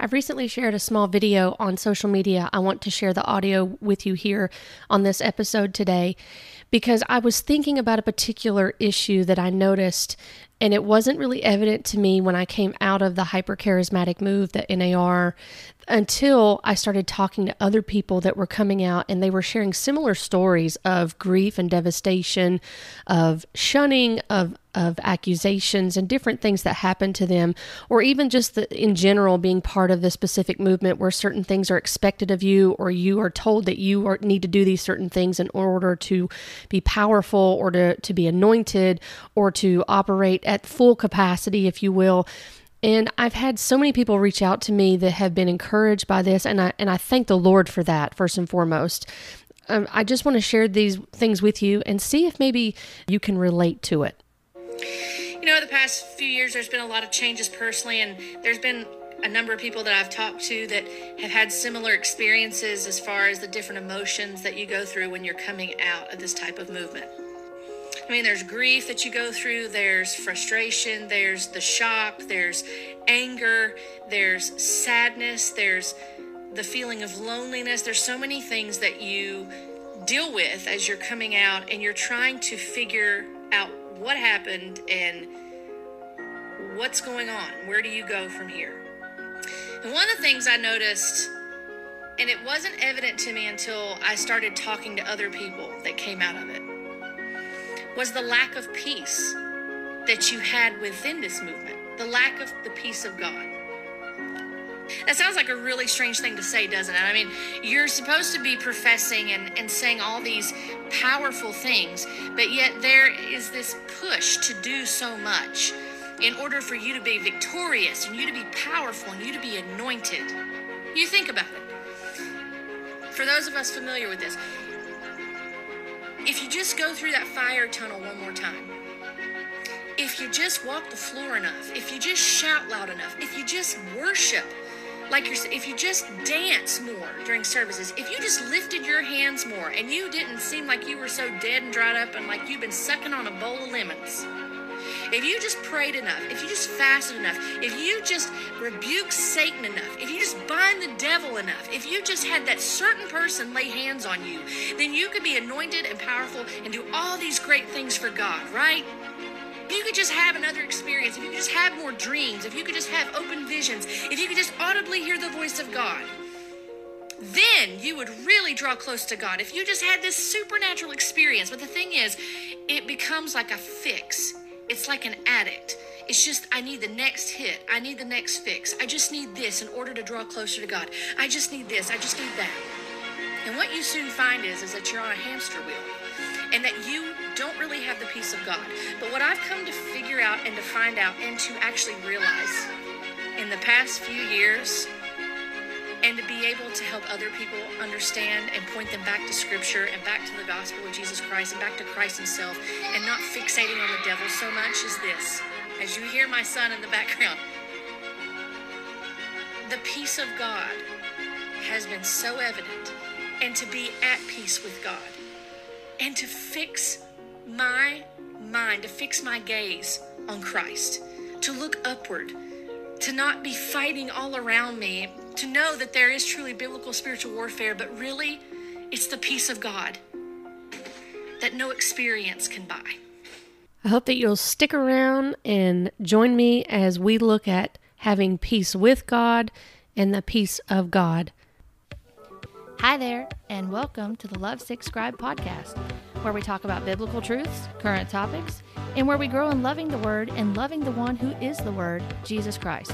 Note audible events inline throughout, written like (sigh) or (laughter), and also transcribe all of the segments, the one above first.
I've recently shared a small video on social media. I want to share the audio with you here on this episode today because I was thinking about a particular issue that I noticed and it wasn't really evident to me when I came out of the hypercharismatic move, the NAR, until I started talking to other people that were coming out and they were sharing similar stories of grief and devastation, of shunning, of of accusations and different things that happen to them, or even just the, in general being part of the specific movement where certain things are expected of you, or you are told that you are, need to do these certain things in order to be powerful, or to, to be anointed, or to operate at full capacity, if you will. And I've had so many people reach out to me that have been encouraged by this, and I and I thank the Lord for that first and foremost. Um, I just want to share these things with you and see if maybe you can relate to it. You know, the past few years, there's been a lot of changes personally, and there's been a number of people that I've talked to that have had similar experiences as far as the different emotions that you go through when you're coming out of this type of movement. I mean, there's grief that you go through, there's frustration, there's the shock, there's anger, there's sadness, there's the feeling of loneliness. There's so many things that you deal with as you're coming out and you're trying to figure out what happened and what's going on. Where do you go from here? And one of the things I noticed, and it wasn't evident to me until I started talking to other people that came out of it, was the lack of peace that you had within this movement, the lack of the peace of God. That sounds like a really strange thing to say, doesn't it? I mean, you're supposed to be professing and, and saying all these powerful things, but yet there is this push to do so much in order for you to be victorious and you to be powerful and you to be anointed. You think about it. For those of us familiar with this, if you just go through that fire tunnel one more time, if you just walk the floor enough, if you just shout loud enough, if you just worship like you're, if you just dance more during services, if you just lifted your hands more and you didn't seem like you were so dead and dried up and like you've been sucking on a bowl of lemons, if you just prayed enough, if you just fasted enough, if you just rebuked Satan enough, if you just bind the devil enough, if you just had that certain person lay hands on you, then you could be anointed and powerful and do all these great things for God, right? If you could just have another experience, if you could just have more dreams, if you could just have open visions, if you could just audibly hear the voice of God, then you would really draw close to God. If you just had this supernatural experience. But the thing is, it becomes like a fix. It's like an addict. It's just, I need the next hit. I need the next fix. I just need this in order to draw closer to God. I just need this. I just need that. And what you soon find is, is that you're on a hamster wheel and that you don't really have the peace of God. But what I've come to figure out and to find out and to actually realize in the past few years, and to be able to help other people understand and point them back to Scripture and back to the gospel of Jesus Christ and back to Christ Himself, and not fixating on the devil so much as this. As you hear my son in the background, the peace of God has been so evident, and to be at peace with God, and to fix my mind, to fix my gaze on Christ, to look upward, to not be fighting all around me, to know that there is truly biblical spiritual warfare, but really it's the peace of God that no experience can buy. I hope that you'll stick around and join me as we look at having peace with God and the peace of God. Hi there, and welcome to the Love Sick Scribe podcast, where we talk about biblical truths, current topics, and where we grow in loving the Word and loving the one who is the Word, Jesus Christ.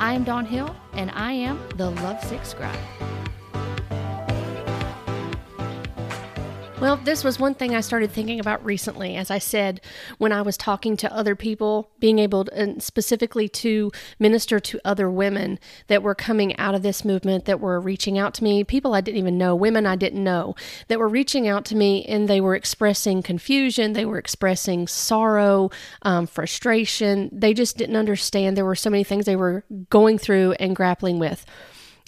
I am Dawn Hill, and I am the Love Sick Scribe. Well, this was one thing I started thinking about recently. As I said, when I was talking to other people, being able to, and specifically to minister to other women that were coming out of this movement, that were reaching out to me, people I didn't even know, women I didn't know, that were reaching out to me and they were expressing confusion, they were expressing sorrow, um, frustration. They just didn't understand. There were so many things they were going through and grappling with.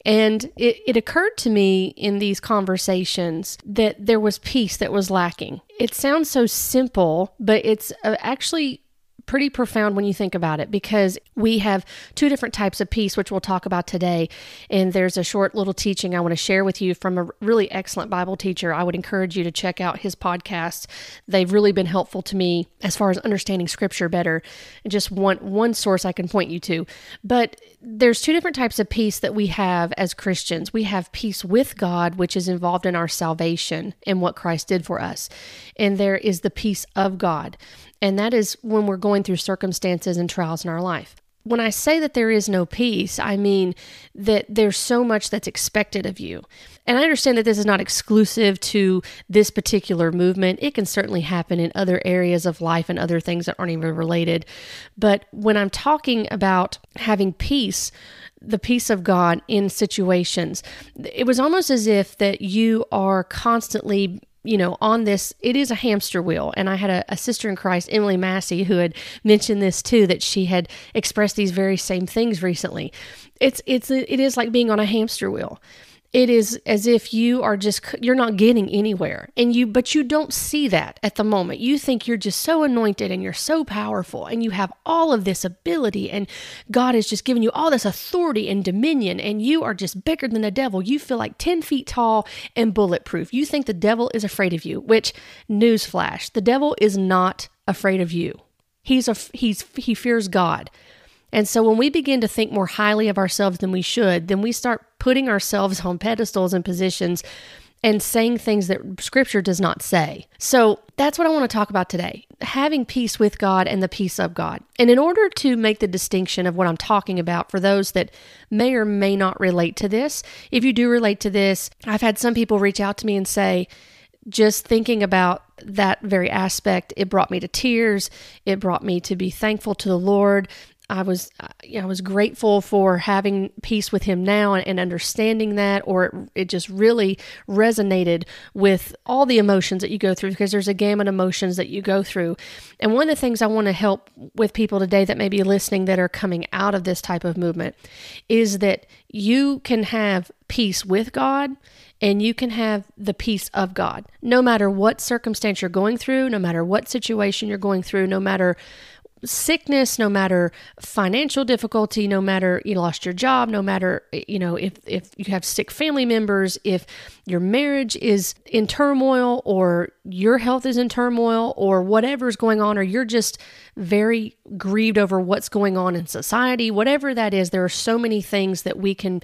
And it, it occurred to me in these conversations that there was peace that was lacking. It sounds so simple, but it's uh, actually pretty profound when you think about it because we have two different types of peace, which we'll talk about today. And there's a short little teaching I want to share with you from a really excellent Bible teacher. I would encourage you to check out his podcast. They've really been helpful to me as far as understanding scripture better. And just one one source I can point you to. But there's two different types of peace that we have as Christians. We have peace with God, which is involved in our salvation and what Christ did for us. And there is the peace of God. And that is when we're going through circumstances and trials in our life. When I say that there is no peace, I mean that there's so much that's expected of you. And I understand that this is not exclusive to this particular movement. It can certainly happen in other areas of life and other things that aren't even related. But when I'm talking about having peace, the peace of God in situations, it was almost as if that you are constantly you know, on this, it is a hamster wheel. And I had a, a, sister in Christ, Emily Massey, who had mentioned this too, that she had expressed these very same things recently. It's, it's, it is like being on a hamster wheel it is as if you are just you're not getting anywhere. And you but you don't see that at the moment. You think you're just so anointed and you're so powerful and you have all of this ability and god has just given you all this authority and dominion and you are just bigger than the devil. You feel like 10 feet tall and bulletproof. You think the devil is afraid of you which newsflash the devil is not afraid of you. He's a he's he fears god and so when we begin to think more highly of ourselves than we should, then we start putting ourselves (laughs) on pedestals and positions and saying things that scripture does not say. So that's what I want to talk about today having peace with God and the peace of God. And in order to make the distinction of what I'm talking about for those that may or may not relate to this, if you do relate to this, I've had some people reach out to me and say, just thinking about that very aspect, it brought me to tears. It brought me to be thankful to the Lord I was, uh, I was grateful for having peace with him now and, and understanding that, or it, it, just really resonated with all the emotions that you go through because there's a gamut of emotions that you go through. And one of the things I want to help with people today that may be listening that are coming out of this type of movement is that you can have peace with God and you can have the peace of God. No matter what circumstance you're going through, no matter what situation you're going through, no matter sickness, no matter financial difficulty, no matter you lost your job, no matter you know if if you have sick family members, if your marriage is in turmoil or your health is in turmoil or whatever's going on or you're just very grieved over what's going on in society, whatever that is, there are so many things that we can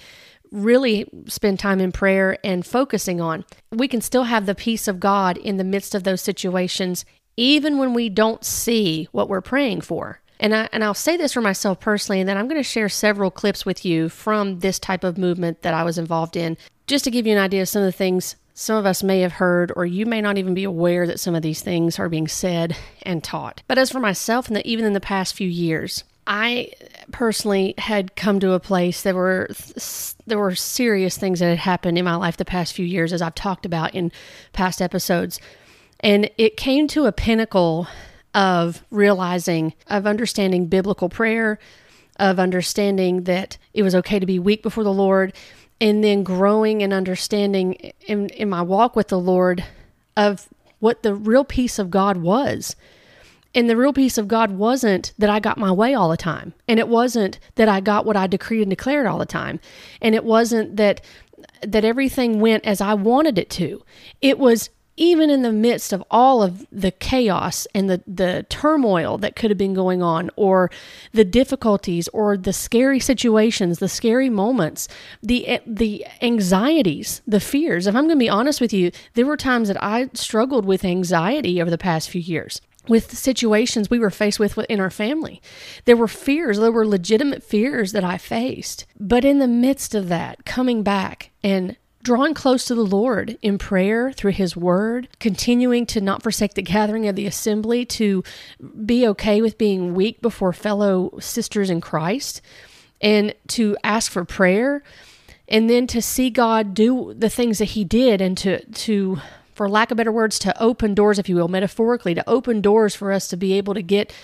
really spend time in prayer and focusing on. We can still have the peace of God in the midst of those situations even when we don't see what we're praying for. And I and I'll say this for myself personally, and then I'm going to share several clips with you from this type of movement that I was involved in, just to give you an idea of some of the things some of us may have heard, or you may not even be aware that some of these things are being said and taught. But as for myself, and even in the past few years, I personally had come to a place there were there were serious things that had happened in my life the past few years, as I've talked about in past episodes and it came to a pinnacle of realizing, of understanding biblical prayer, of understanding that it was okay to be weak before the Lord, and then growing and understanding in, in my walk with the Lord of what the real peace of God was. And the real peace of God wasn't that I got my way all the time. And it wasn't that I got what I decreed and declared all the time. And it wasn't that that everything went as I wanted it to. It was even in the midst of all of the chaos and the, the turmoil that could have been going on, or the difficulties, or the scary situations, the scary moments, the eh, the anxieties, the fears. If I'm going to be honest with you, there were times that I struggled with anxiety over the past few years with the situations we were faced with in our family. There were fears, there were legitimate fears that I faced. But in the midst of that, coming back and drawing close to the Lord in prayer through His Word, continuing to not forsake the gathering of the assembly, to be okay with being weak before fellow sisters in Christ, and to ask for prayer, and then to see God do the things that He did, and to to for lack of better words, to open doors, if you will, metaphorically, to open doors for us to be able to get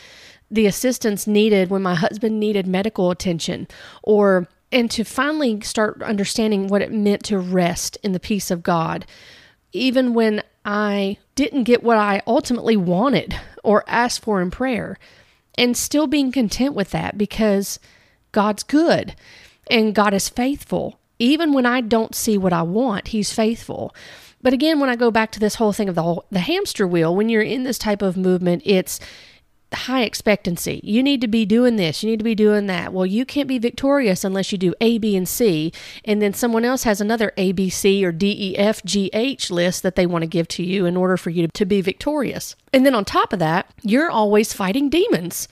the assistance needed when my husband needed medical attention or and to finally start understanding what it meant to rest in the peace of God, even when I didn't get what I ultimately wanted or asked for in prayer. and still being content with that because God's good and God is faithful. Even when I don't see what I want, He's faithful. But again, when I go back to this whole thing of the whole, the hamster wheel, when you're in this type of movement, it's high expectancy. You need to be doing this, you need to be doing that. Well, you can't be victorious unless you do A, B, and C. And then someone else has another A, B, C, or D, E, F, G, H list that they want to give to you in order for you to be victorious. And then on top of that, you're always fighting demons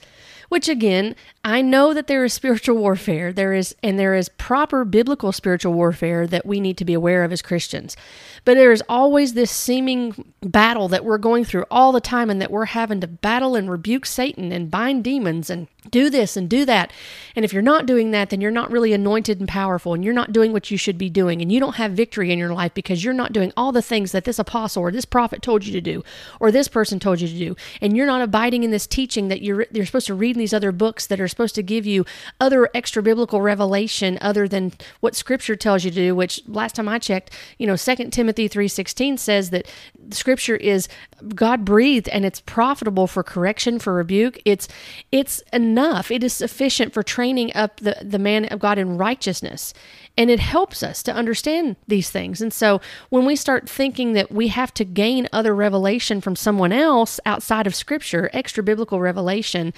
which again, I know that there is spiritual warfare. There is, and there is proper biblical spiritual warfare that we need to be aware of as Christians. But there is always this seeming battle that we're going through all the time and that we're having to battle and rebuke Satan and bind demons and do this and do that. And if you're not doing that, then you're not really anointed and powerful and you're not doing what you should be doing. And you don't have victory in your life because you're not doing all the things that this apostle or this prophet told you to do or this person told you to do. And you're not abiding in this teaching that you're, you're supposed to read in these other books that are supposed to give you other extra biblical revelation other than what scripture tells you to do, which last time I checked, you know, 2 Timothy 3.16 says that scripture is God breathed and it's profitable for correction, for rebuke. It's, it's enough. It is sufficient for training up the, the man of God in righteousness. And it helps us to understand these things. And so when we start thinking that we have to gain other revelation from someone else outside of Scripture, extra biblical revelation,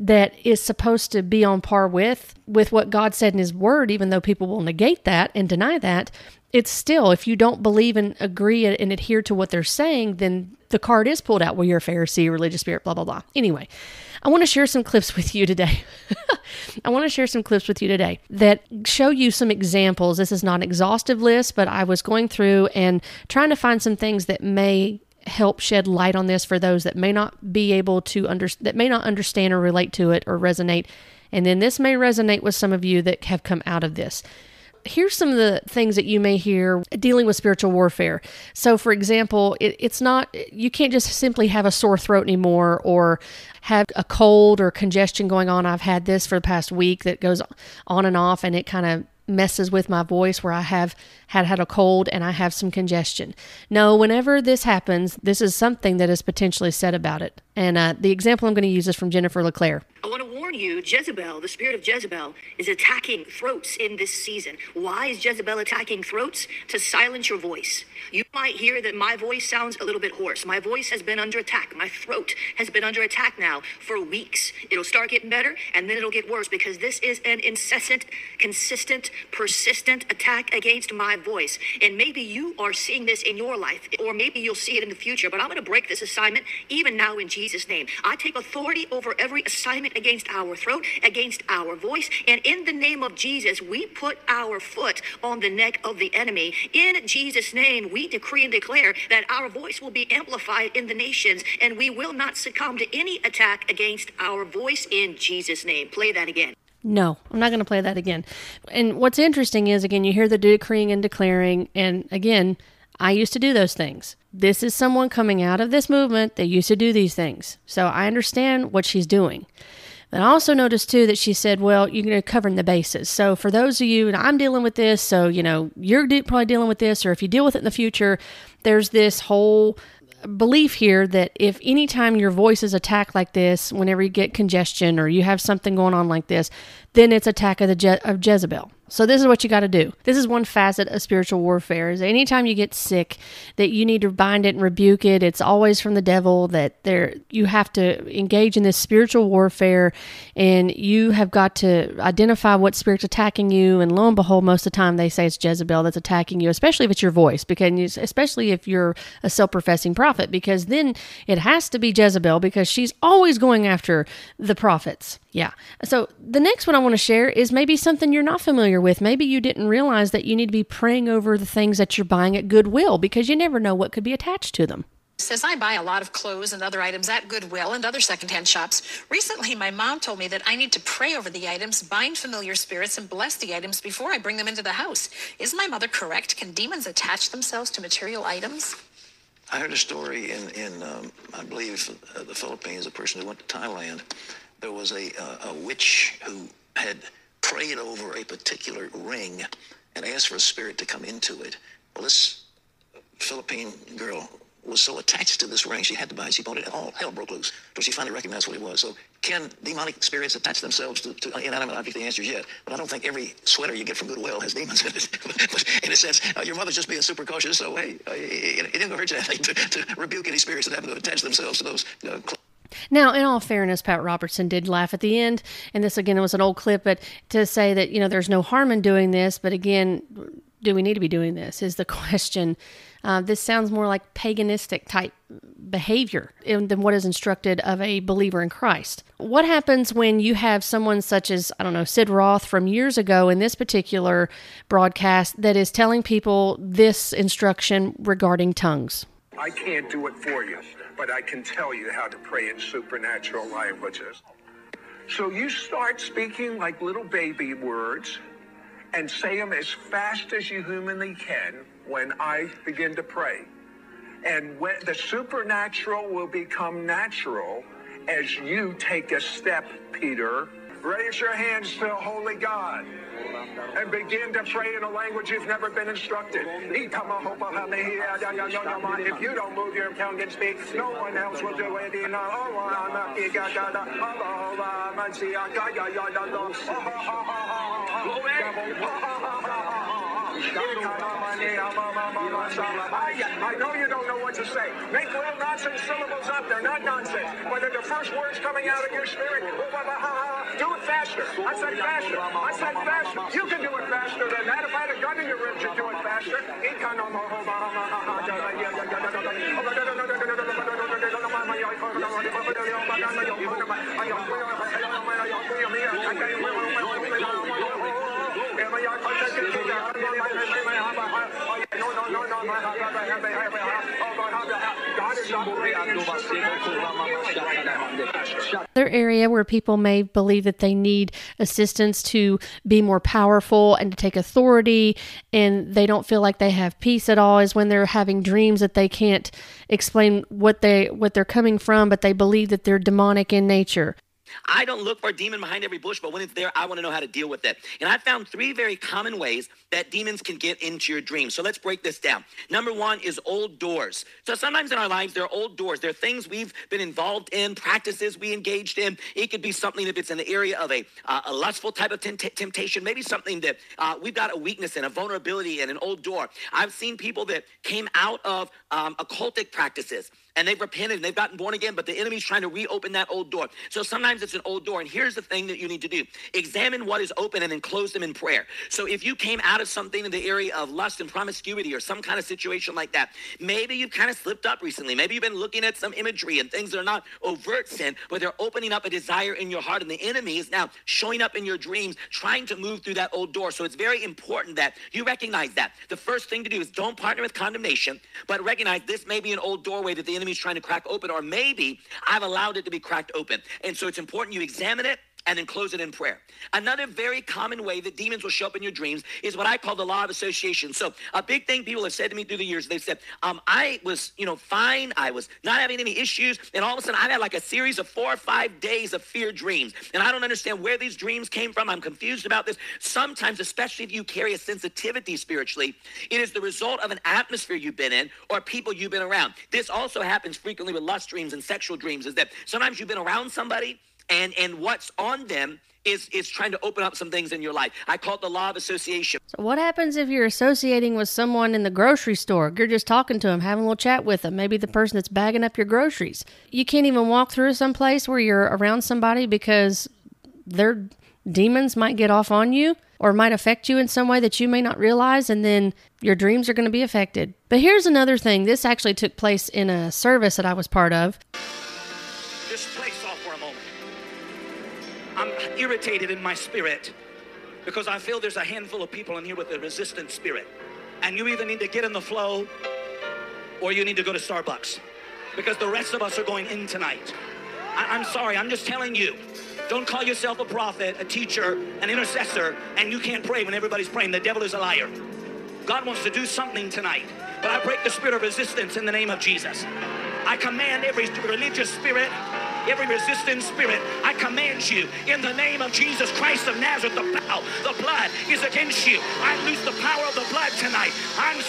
that is supposed to be on par with with what God said in his word even though people will negate that and deny that it's still if you don't believe and agree and adhere to what they're saying then the card is pulled out well you're a Pharisee religious spirit blah blah blah anyway I want to share some clips with you today. (laughs) I want to share some clips with you today that show you some examples. This is not an exhaustive list, but I was going through and trying to find some things that may help shed light on this for those that may not be able to under that may not understand or relate to it or resonate. And then this may resonate with some of you that have come out of this here's some of the things that you may hear dealing with spiritual warfare. So, for example, it, it's not, you can't just simply have a sore throat anymore or have a cold or congestion going on. I've had this for the past week that goes on and off and it kind of messes with my voice where I have had had a cold and I have some congestion. No, whenever this happens, this is something that is potentially said about it. And uh, the example I'm going to use is from Jennifer LeClaire. Warn you, Jezebel, the spirit of Jezebel, is attacking throats in this season. Why is Jezebel attacking throats? To silence your voice. You might hear that my voice sounds a little bit hoarse. My voice has been under attack. My throat has been under attack now for weeks. It'll start getting better and then it'll get worse because this is an incessant, consistent, persistent attack against my voice. And maybe you are seeing this in your life or maybe you'll see it in the future, but I'm going to break this assignment even now in Jesus' name. I take authority over every assignment against our throat, against our voice. And in the name of Jesus, we put our foot on the neck of the enemy. In Jesus' name, we decree and declare that our voice will be amplified in the nations and we will not succumb to any attack against our voice in Jesus' name. Play that again. No, I'm not going to play that again. And what's interesting is, again, you hear the decreeing and declaring, and again, I used to do those things. This is someone coming out of this movement that used to do these things. So I understand what she's doing. And I also noticed too that she said, well, you're going to cover the bases. So for those of you, and I'm dealing with this, so, you know, you're probably dealing with this, or if you deal with it in the future, there's this whole belief here that if anytime your voice is attacked like this, whenever you get congestion or you have something going on like this, then it's attack of the Je- of Jezebel. So this is what you got to do. This is one facet of spiritual warfare. Is anytime you get sick, that you need to bind it and rebuke it. It's always from the devil. That there you have to engage in this spiritual warfare, and you have got to identify what spirit's attacking you. And lo and behold, most of the time they say it's Jezebel that's attacking you, especially if it's your voice, because especially if you're a self-professing prophet, because then it has to be Jezebel because she's always going after the prophets. Yeah. So the next one I want to share is maybe something you're not familiar with. Maybe you didn't realize that you need to be praying over the things that you're buying at Goodwill because you never know what could be attached to them. Says I buy a lot of clothes and other items at Goodwill and other secondhand shops. Recently, my mom told me that I need to pray over the items, bind familiar spirits, and bless the items before I bring them into the house. Is my mother correct? Can demons attach themselves to material items? I heard a story in, in um, I believe, uh, the Philippines, a person who went to Thailand there was a, uh, a witch who had prayed over a particular ring and asked for a spirit to come into it. Well, this Philippine girl was so attached to this ring, she had to buy it. She bought it, and all hell broke loose. But she finally recognized what it was. So, can demonic spirits attach themselves to, to inanimate objects? The answer is yes. But I don't think every sweater you get from Goodwill has demons in it. but (laughs) in a sense, uh, your mother's just being super cautious. So, hey, uh, it, it didn't hurt you (laughs) to, to, rebuke any spirits that happen to attach themselves to those. Uh, now, in all fairness, Pat Robertson did laugh at the end, and this again was an old clip, but to say that you know there's no harm in doing this, but again, do we need to be doing this? Is the (laughs) question. Uh, this sounds more like paganistic type behavior than what is instructed of a believer in Christ. What happens when you have someone such as, I don't know, Sid Roth from years ago in this particular broadcast that is telling people this instruction regarding tongues? I can't do it for you, but I can tell you how to pray in supernatural languages. So you start speaking like little baby words and say them as fast as you humanly can when I begin to pray. And when the supernatural will become natural as you take a step, Peter. Raise your hands to Holy God and begin to pray in a language you've never been instructed. If you don't move your tongue and speak, no one else will do it. I know you don't know what to say. Make little nonsense syllables up. They're not nonsense. But they're the first words coming out of your spirit. Do it faster. I said faster. I said faster. You can do it faster than that. If I had a gun in your ribs, you'd do it faster. Other area where people may believe that they need assistance to be more powerful and to take authority and they don't feel like they have peace at all is when they're having dreams that they can't explain what they what they're coming from but they believe that they're demonic in nature. I don't look for a demon behind every bush, but when it's there, I want to know how to deal with it. And I found three very common ways that demons can get into your dreams. So let's break this down. Number one is old doors. So sometimes in our lives, there are old doors. There are things we've been involved in, practices we engaged in. It could be something if it's in the area of a, uh, a lustful type of temptation, maybe something that uh, we've got a weakness in, a vulnerability in, an old door. I've seen people that came out of um, occultic practices and they've repented and they've gotten born again, but the enemy's trying to reopen that old door. So sometimes it's an old door. And here's the thing that you need to do examine what is open and then close them in prayer. So if you came out of something in the area of lust and promiscuity or some kind of situation like that, maybe you've kind of slipped up recently. Maybe you've been looking at some imagery and things that are not overt sin, but they're opening up a desire in your heart. And the enemy is now showing up in your dreams, trying to move through that old door. So it's very important that you recognize that. The first thing to do is don't partner with condemnation, but recognize this may be an old doorway that the enemy's trying to crack open, or maybe I've allowed it to be cracked open. And so it's important you examine it and then close it in prayer. Another very common way that demons will show up in your dreams is what I call the law of association. So a big thing people have said to me through the years, they've said, um, I was, you know, fine. I was not having any issues. And all of a sudden I've had like a series of four or five days of fear dreams. And I don't understand where these dreams came from. I'm confused about this. Sometimes, especially if you carry a sensitivity spiritually, it is the result of an atmosphere you've been in or people you've been around. This also happens frequently with lust dreams and sexual dreams is that sometimes you've been around somebody and and what's on them is is trying to open up some things in your life. I call it the law of association. So what happens if you're associating with someone in the grocery store? You're just talking to them, having a little chat with them. Maybe the person that's bagging up your groceries. You can't even walk through some place where you're around somebody because their demons might get off on you or might affect you in some way that you may not realize and then your dreams are going to be affected. But here's another thing. This actually took place in a service that I was part of. I'm irritated in my spirit because I feel there's a handful of people in here with a resistant spirit. And you either need to get in the flow or you need to go to Starbucks because the rest of us are going in tonight. I- am sorry, I'm just telling you. Don't call yourself a prophet, a teacher, an intercessor, and you can't pray when everybody's praying. The devil is a liar. God wants to do something tonight. But I break the spirit of resistance in the name of Jesus. I command every religious spirit Every resistant spirit, I command you in the name of Jesus Christ of Nazareth, the bow, the blood is against you. I loose the power of the blood tonight. I'm.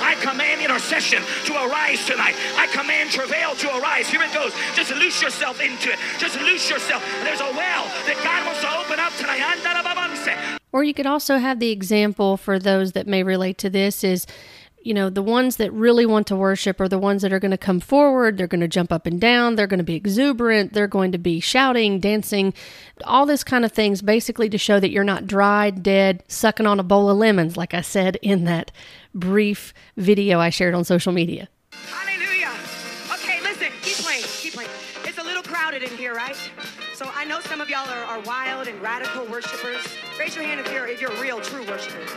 I command intercession to arise tonight. I command travail to arise. Here it goes. Just loose yourself into it. Just loose yourself. There's a well that God wants to open up tonight. Or you could also have the example for those that may relate to this is you know, the ones that really want to worship are the ones that are going to come forward. They're going to jump up and down. They're going to be exuberant. They're going to be shouting, dancing, all this kind of things, basically to show that you're not dry, dead, sucking on a bowl of lemons, like I said in that brief video I shared on social media. Hallelujah. Okay, listen, keep playing, keep playing. It's a little crowded in here, right? So I know some of y'all are, are wild and radical worshipers. Raise your hand if you're if you're real, true worshipers.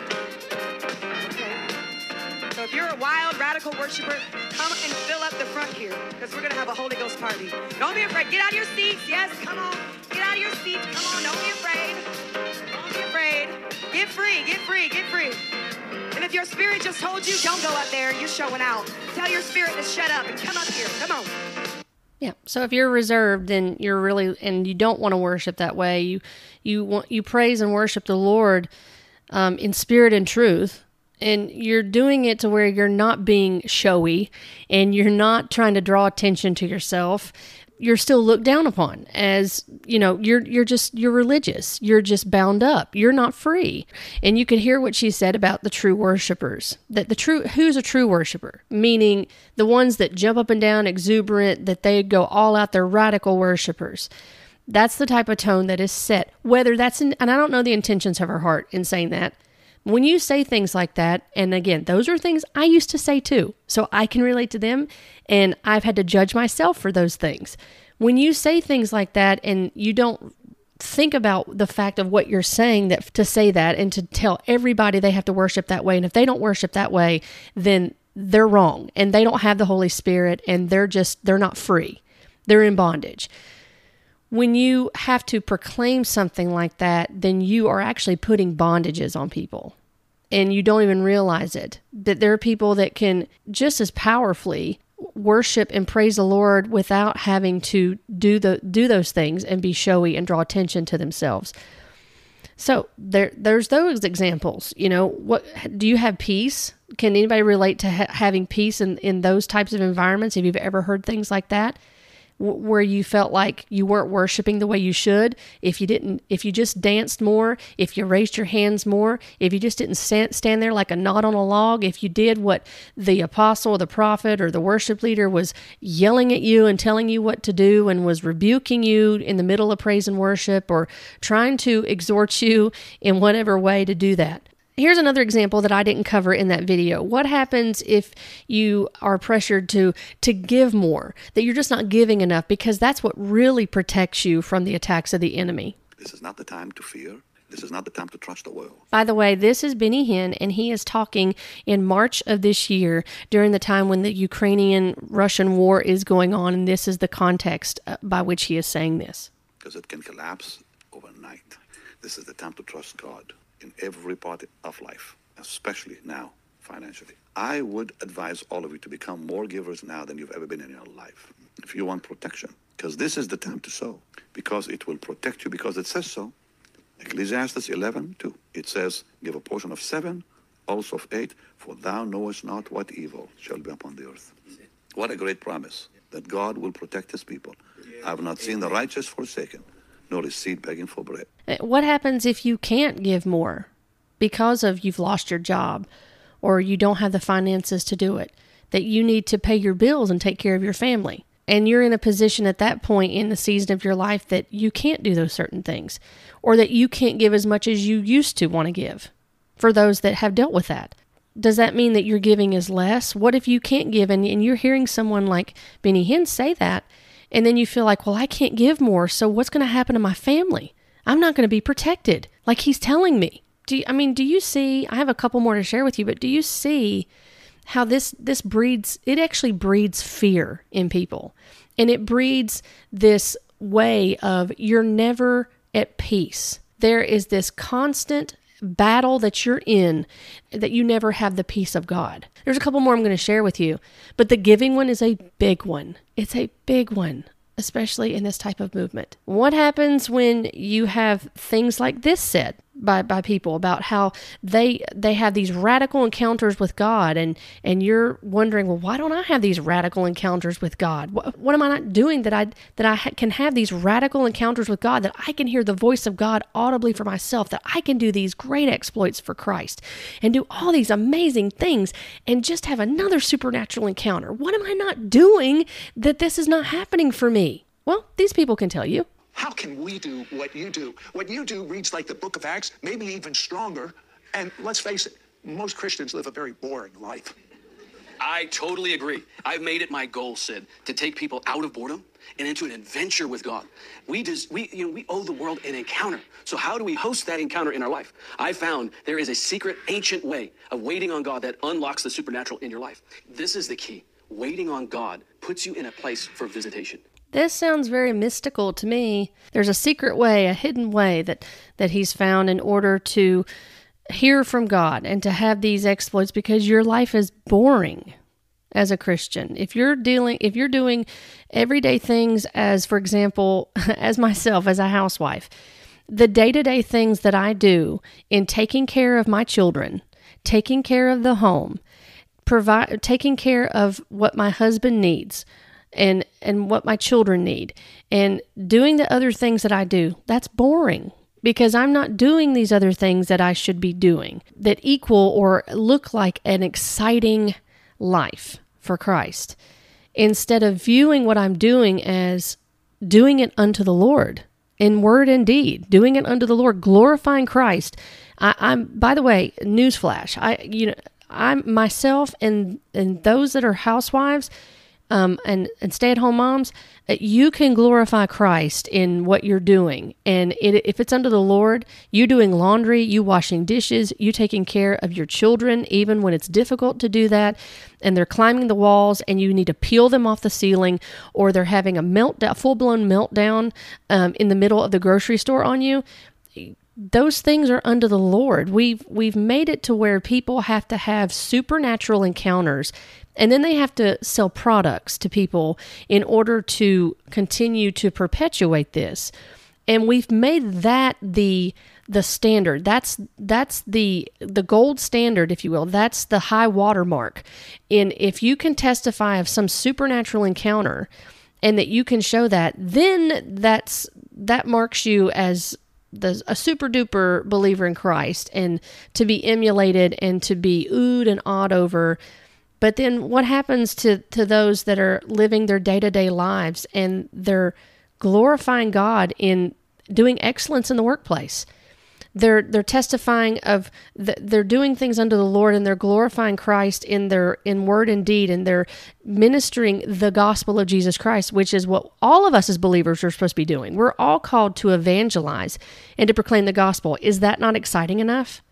If you're a wild, radical worshiper, come and fill up the front here because we're going to have a Holy Ghost party. Don't be afraid. Get out of your seats. Yes, come on. Get out of your seats. Come on. Don't be afraid. Don't be afraid. Get free. Get free. Get free. And if your spirit just told you, don't go up there, you're showing out. Tell your spirit to shut up and come up here. Come on. Yeah. So if you're reserved and you're really and you don't want to worship that way, you you want you praise and worship the Lord um, in spirit and truth, and you're doing it to where you're not being showy and you're not trying to draw attention to yourself you're still looked down upon as you know you're you're just you're religious. You're just bound up. You're not free. And you can hear what she said about the true worshipers that the true who's a true worshiper? Meaning the ones that jump up and down exuberant that they go all out. They're radical worshipers. That's the type of tone that is set whether that's in and i don't know the intentions of her heart in saying that when you say things like that, and again, those are things I used to say too, so I can relate to them, and I've had to judge myself for those things. When you say things like that and you don't think about the fact of what you're saying that to say that and to tell everybody they have to worship that way and if they don't worship that way then they're wrong and they don't have the holy spirit and they're just they're not free they're in bondage when you have to proclaim something like that, then you are actually putting bondages on people and you don't even realize it. That there are people that can just as powerfully worship and praise the Lord without having to do the do those things and be showy and draw attention to themselves. So there there's those examples. You know, what do you have peace? Can anybody relate to ha- having peace in in those types of environments? Have you've ever heard things like that? Where you felt like you weren't worshiping the way you should, if you didn't, if you just danced more, if you raised your hands more, if you just didn't stand, stand there like a knot on a log, if you did what the apostle or the prophet or the worship leader was yelling at you and telling you what to do and was rebuking you in the middle of praise and worship or trying to exhort you in whatever way to do that. Here's another example that I didn't cover in that video. What happens if you are pressured to to give more, that you're just not giving enough because that's what really protects you from the attacks of the enemy. This is not the time to fear. This is not the time to trust the world. By the way, this is Benny Hinn, and he is talking in March of this year during the time when the Ukrainian Russian war is going on, and this is the context uh, by which he is saying this. Because it can collapse overnight. This is the time to trust God in every part of life, especially now financially. I would advise all of you to become more givers now than you've ever been in your life. If you want protection, because this is the time to sow, because it will protect you, because it says so. Ecclesiastes 11, 2. It says, Give a portion of seven, also of eight, for thou knowest not what evil shall be upon the earth. What a great promise that God will protect his people. I have not seen the righteous forsaken, seed begging for bread. Uh, what happens if you can't give more because of you've lost your job or you don't have the finances to do it? That you need to pay your bills and take care of your family. And you're in a position at that point in the season of your life that you can't do those certain things or that you can't give as much as you used to want to give for those that have dealt with that. Does that mean that your giving is less? What if you can't give and, and you're hearing someone like Benny Hinn say that and then you feel like, well, I can't give more. So what's going to happen to my family? I'm not going to be protected like he's telling me. Do you, I mean, do you see? I have a couple more to share with you, but do you see how this this breeds? It actually breeds fear in people, and it breeds this way of you're never at peace. There is this constant battle that you're in that you never have the peace of God. There's a couple more I'm going to share with you, but the giving one is a big one. It's a big one. especially in this type of movement. What happens when you have things like this said? By, by people about how they they have these radical encounters with God. And and you're wondering well why don't I have these radical encounters with God? What, what am I not doing that I that I ha- can have these radical encounters with God that I can hear the voice of God audibly for myself that I can do these great exploits for Christ and do all these amazing things and just have another supernatural encounter? What am I not doing that this is not happening for me? Well these people can tell you how can we do what you do? What you do reads like the book of Acts, maybe even stronger. And let's face it, most Christians live a very boring life. I totally agree. I've made it my goal, Sid, to take people out of boredom and into an adventure with God. We just we you know we owe the world an encounter. So how do we host that encounter in our life? I found there is a secret ancient way of waiting on God that unlocks the supernatural in your life. This is the key. Waiting on God puts you in a place for visitation. This sounds very mystical to me. There's a secret way, a hidden way that that he's found in order to hear from God and to have these exploits because your life is boring as a Christian. If you're dealing if you're doing everyday things as for example, (laughs) as myself as a housewife, the day-to-day things that I do in taking care of my children, taking care of the home, provide taking care of what my husband needs, and and what my children need. And doing the other things that I do that's boring because I'm not doing these other things that I should be doing that equal or look like an exciting life for Christ. Instead of viewing what I'm doing as doing it unto the Lord in word and deed doing it unto the Lord glorifying Christ. I, I'm by the way newsflash I you know I'm myself and and those that are housewives um, and, and stay at home moms, uh, you can glorify Christ in what you're doing. And it, if it's under the Lord, you doing laundry, you washing dishes, you taking care of your children, even when it's difficult to do that, and they're climbing the walls and you need to peel them off the ceiling, or they're having a meltdown, full blown meltdown um, in the middle of the grocery store on you those things are under the Lord. We've we've made it to where people have to have supernatural encounters and then they have to sell products to people in order to continue to perpetuate this. And we've made that the the standard. That's that's the the gold standard, if you will. That's the high watermark. And if you can testify of some supernatural encounter and that you can show that, then that's that marks you as the, a super duper believer in Christ and to be emulated and to be oohed and awed over but then what happens to, to those that are living their day to day lives and they're glorifying God in doing excellence in the workplace? They're they're testifying of the, they're doing things unto the Lord and they're glorifying Christ in their in word and deed and they're ministering the gospel of Jesus Christ, which is what all of us as believers are supposed to be doing. We're all called to evangelize and to proclaim the gospel. Is that not exciting enough?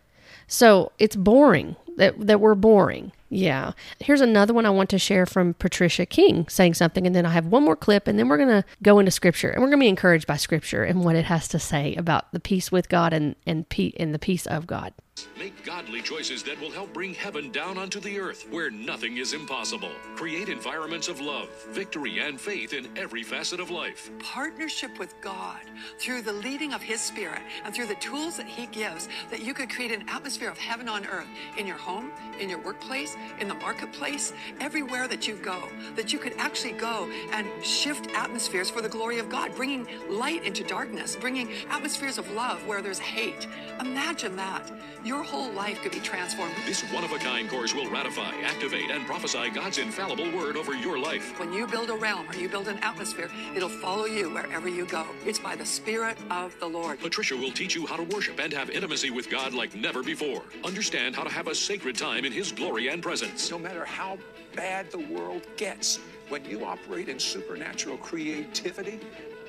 So it's boring that that we're boring. Yeah. Here's another one I want to share from Patricia King saying something, and then I have one more clip, and then we're going to go into scripture, and we're going to be encouraged by scripture and what it has to say about the peace with God and and, pe- and the peace of God. Make godly choices that will help bring heaven down onto the earth where nothing is impossible. Create environments of love, victory, and faith in every facet of life. Partnership with God through the leading of His Spirit and through the tools that He gives, that you could create an atmosphere of heaven on earth in your home, in your workplace, in the marketplace, everywhere that you go. That you could actually go and shift atmospheres for the glory of God, bringing light into darkness, bringing atmospheres of love where there's hate. Imagine that your whole life could be transformed. This one of a kind course will ratify, activate, and prophesy God's infallible word over your life. When you build a realm or you build an atmosphere, it'll follow you wherever you go. It's by the Spirit of the Lord. Patricia will teach you how to worship and have intimacy with God like never before. Understand how to have a sacred time in His glory and presence. No matter how bad the world gets, when you operate in supernatural creativity,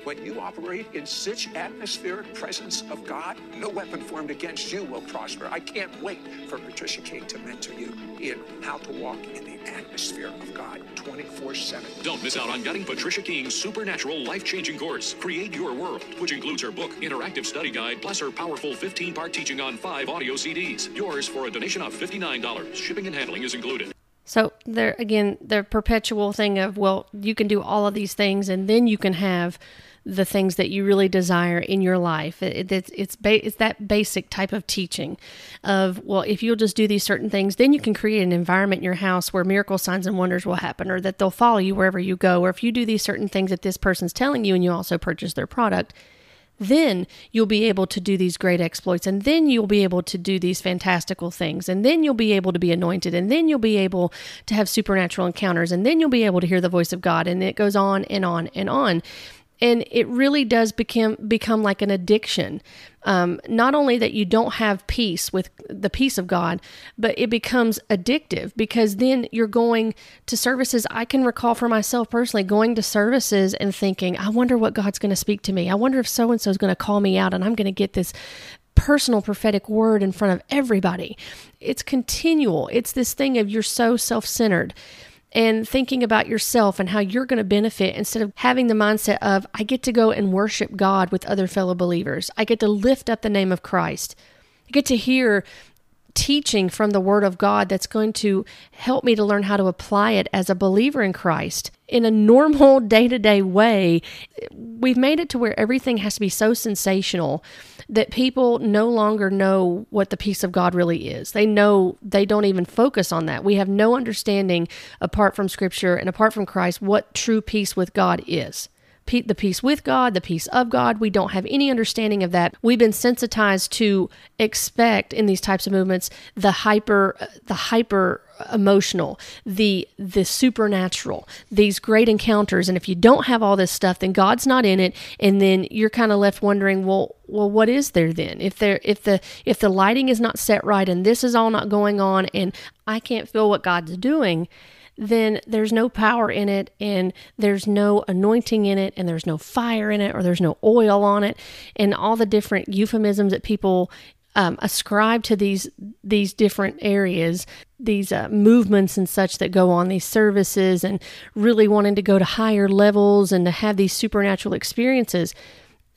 when you operate in such atmospheric presence of God, no weapon formed against you will prosper. I can't wait for Patricia King to mentor you in how to walk in the atmosphere of God 24 7. Don't miss out on getting Patricia King's supernatural life changing course, Create Your World, which includes her book, interactive study guide, plus her powerful 15 part teaching on five audio CDs. Yours for a donation of $59. Shipping and handling is included. So there again, the perpetual thing of well, you can do all of these things, and then you can have the things that you really desire in your life. It, it's it's, ba- it's that basic type of teaching of well, if you'll just do these certain things, then you can create an environment in your house where miracle signs and wonders will happen, or that they'll follow you wherever you go. Or if you do these certain things that this person's telling you, and you also purchase their product, then you'll be able to do these great exploits and then you'll be able to do these fantastical things and then you'll be able to be anointed and then you'll be able to have supernatural encounters and then you'll be able to hear the voice of God and it goes on and on and on and it really does become become like an addiction. Um, not only that you don't have peace with the peace of God, but it becomes addictive because then you're going to services. I can recall for myself personally going to services and thinking, I wonder what God's going to speak to me. I wonder if so and so is going to call me out and I'm going to get this personal prophetic word in front of everybody. It's continual. It's this thing of you're so self centered and thinking about yourself and how you're going to benefit instead of having the mindset of, I get to go and worship God with other fellow believers. I get to lift up the name of Christ. I get to hear teaching from the Word of God that's going to help me to learn how to apply it as a believer in Christ in a normal day to day way. We've made it to where everything has to be so sensational that people no longer know what the peace of God really is. They know they don't even focus on that. We have no understanding apart from Scripture and apart from Christ what true peace with God is the peace with God, the peace of God. We don't have any understanding of that. We've been sensitized to expect in these types of movements the hyper uh, the hyper emotional, the the supernatural, these great encounters. And if you don't have all this stuff, then God's not in it, and then you're kind of left wondering, well, well, what is there then? If there if the if the lighting is not set right and this is all not going on and I can't feel what God's doing, then there's no power in it and there's no anointing in it and there's no fire in it or there's no oil on it. And all the different euphemisms that people um, ascribe to these these different areas these uh, movements and such that go on these services and really wanting to go to higher levels and to have these supernatural experiences.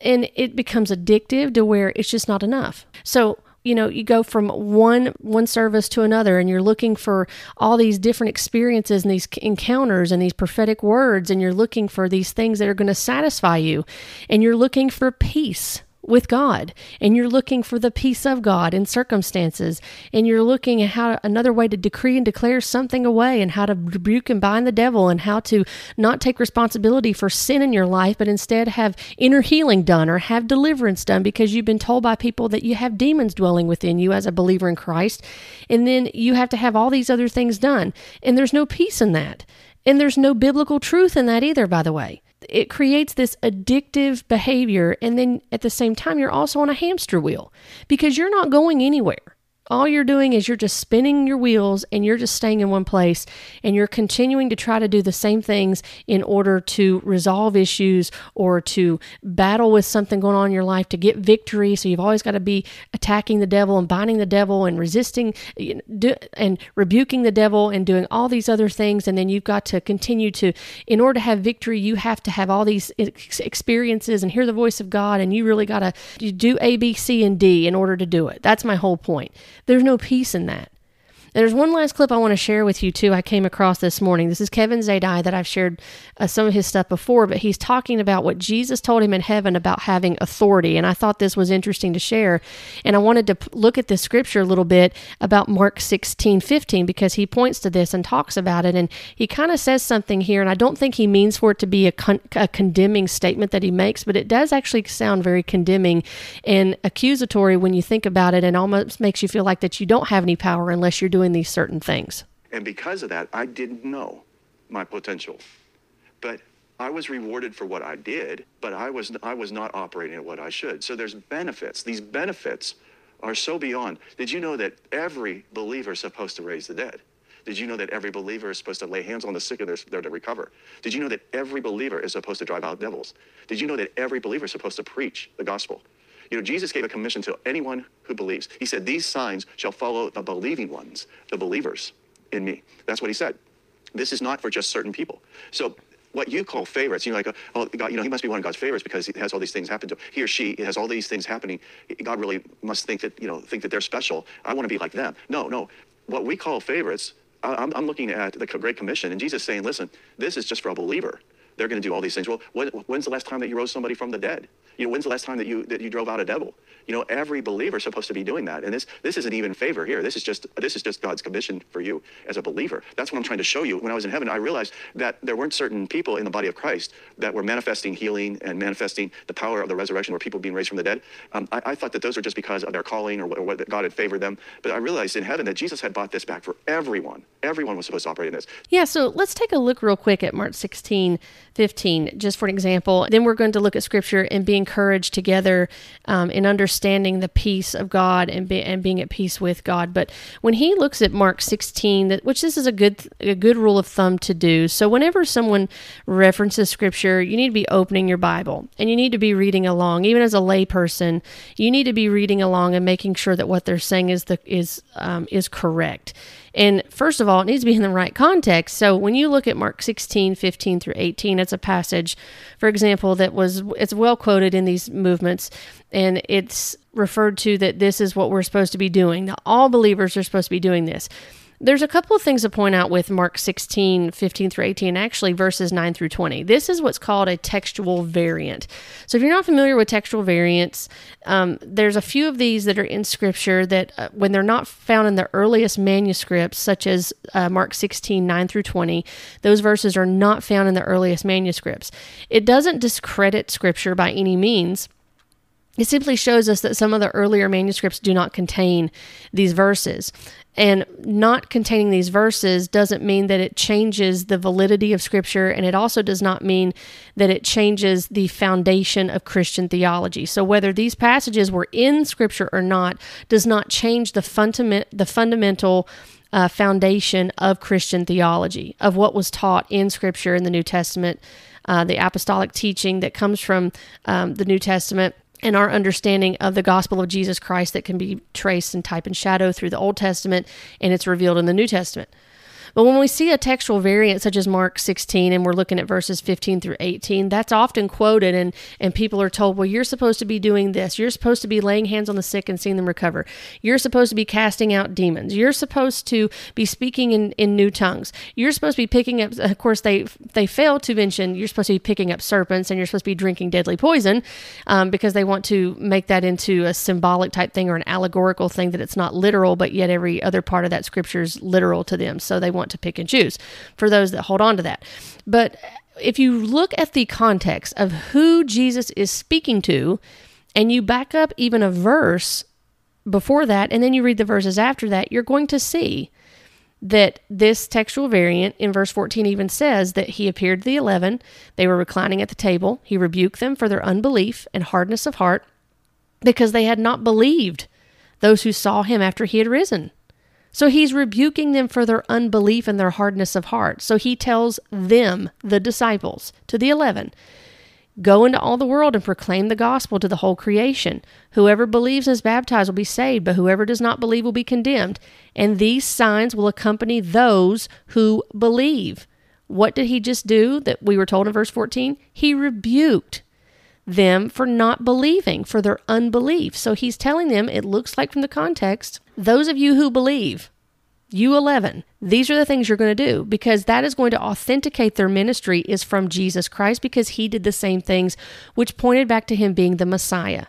And it becomes addictive to where it's just not enough. So you know you go from one one service to another and you're looking for all these different experiences and these encounters and these prophetic words and you're looking for these things that are going to satisfy you and you're looking for peace with God and you're looking for the peace of God in circumstances and you're looking at how another way to decree and declare something away and how to rebuke and bind the devil and how to not take responsibility for sin in your life but instead have inner healing done or have deliverance done because you've been told by people that you have demons dwelling within you as a believer in Christ and then you have to have all these other things done. And there's no peace in that. And there's no biblical truth in that either by the way it creates this addictive behavior. And then at the same time, you're also on a hamster wheel because you're not going anywhere all you're doing is you're just spinning your wheels and you're just staying in one place and you're continuing to try to do the same things in order to resolve issues or to battle with something going on in your life to get victory. So you've always got to be attacking the devil and binding the devil and resisting and rebuking the devil and doing all these other things. And then you've got to continue to, in order to have victory, you have to have all these experiences and hear the voice of God. And you really got to do A, B, C, and D in order to do it. That's my whole point. There's no peace in that. There's one last clip I want to share with you too. I came across this morning. This is Kevin Zadai that I've shared uh, some of his stuff before, but he's talking about what Jesus told him in heaven about having authority, and I thought this was interesting to share. And I wanted to look at this scripture a little bit about Mark 16, 15 because he points to this and talks about it, and he kind of says something here, and I don't think he means for it to be a, con- a condemning statement that he makes, but it does actually sound very condemning and accusatory when you think about it, and almost makes you feel like that you don't have any power unless you're doing doing these certain things. And because of that, I didn't know my potential. But I was rewarded for what I did, but I was I was not operating at what I should. So there's benefits. These benefits are so beyond. Did you know that every believer is supposed to raise the dead? Did you know that every believer is supposed to lay hands on the sick and they're, they're to recover? Did you know that every believer is supposed to drive out devils? Did you know that every believer is supposed to preach the gospel? You know, Jesus gave a commission to anyone who believes. He said, These signs shall follow the believing ones, the believers in me. That's what he said. This is not for just certain people. So what you call favorites, you know, like, uh, oh, God, you know, he must be one of God's favorites because he has all these things happen to him. He or she has all these things happening. God really must think that, you know, think that they're special. I want to be like them. No, no. What we call favorites I'm, I'm looking at the Great Commission, and Jesus saying, listen, this is just for a believer. They're going to do all these things. Well, when, when's the last time that you rose somebody from the dead? You know, when's the last time that you that you drove out a devil? You know, every believer is supposed to be doing that. And this this isn't even favor here. This is just this is just God's commission for you as a believer. That's what I'm trying to show you. When I was in heaven, I realized that there weren't certain people in the body of Christ that were manifesting healing and manifesting the power of the resurrection, or people being raised from the dead. Um, I, I, thought that those were just because of their calling or what, or what God had favored them. But I realized in heaven that Jesus had bought this back for everyone. Everyone was supposed to operate in this. Yeah, so let's take a look real quick at Mark 16, 15, just for an example. Then we're going to look at scripture and be encouraged together um, in understanding the peace of God and, be, and being at peace with God. But when he looks at Mark 16, that which this is a good a good rule of thumb to do. So whenever someone references scripture, you need to be opening your Bible and you need to be reading along. Even as a layperson, you need to be reading along and making sure that what they're saying is the is um, is correct. And first of all, it needs to be in the right context. So when you look at Mark 16, 15 through 18, it's a passage, for example, that was it's well quoted in these movements, and it's referred to that this is what we're supposed to be doing. That all believers are supposed to be doing this. There's a couple of things to point out with Mark 16, 15 through 18, actually verses 9 through 20. This is what's called a textual variant. So if you're not familiar with textual variants, um, there's a few of these that are in Scripture that uh, when they're not found in the earliest manuscripts, such as uh, Mark 16, 9 through 20, those verses are not found in the earliest manuscripts. It doesn't discredit Scripture by any means it simply shows us that some of the earlier manuscripts do not contain these verses. And not containing these verses doesn't mean that it changes the validity of Scripture, and it also does not mean that it changes the foundation of Christian theology. So, whether these passages were in Scripture or not does not change the, fundament, the fundamental uh, foundation of Christian theology, of what was taught in Scripture in the New Testament, uh, the apostolic teaching that comes from um, the New Testament and our understanding of the gospel of Jesus Christ that can be traced in type and shadow through the Old Testament and it's revealed in the New Testament. But when we see a textual variant such as Mark 16 and we're looking at verses 15 through 18, that's often quoted and, and people are told, well, you're supposed to be doing this. You're supposed to be laying hands on the sick and seeing them recover. You're supposed to be casting out demons. You're supposed to be speaking in, in new tongues. You're supposed to be picking up, of course, they, they fail to mention you're supposed to be picking up serpents and you're supposed to be drinking deadly poison um, because they want to make that into a symbolic type thing or an allegorical thing that it's not literal, but yet every other part of that scripture is literal to them. So they want to pick and choose for those that hold on to that. But if you look at the context of who Jesus is speaking to, and you back up even a verse before that, and then you read the verses after that, you're going to see that this textual variant in verse 14 even says that he appeared to the eleven. They were reclining at the table. He rebuked them for their unbelief and hardness of heart because they had not believed those who saw him after he had risen. So he's rebuking them for their unbelief and their hardness of heart. So he tells them, the disciples, to the eleven, Go into all the world and proclaim the gospel to the whole creation. Whoever believes and is baptized will be saved, but whoever does not believe will be condemned. And these signs will accompany those who believe. What did he just do that we were told in verse 14? He rebuked them for not believing, for their unbelief. So he's telling them, it looks like from the context, those of you who believe, you 11, these are the things you're going to do because that is going to authenticate their ministry is from Jesus Christ because he did the same things, which pointed back to him being the Messiah,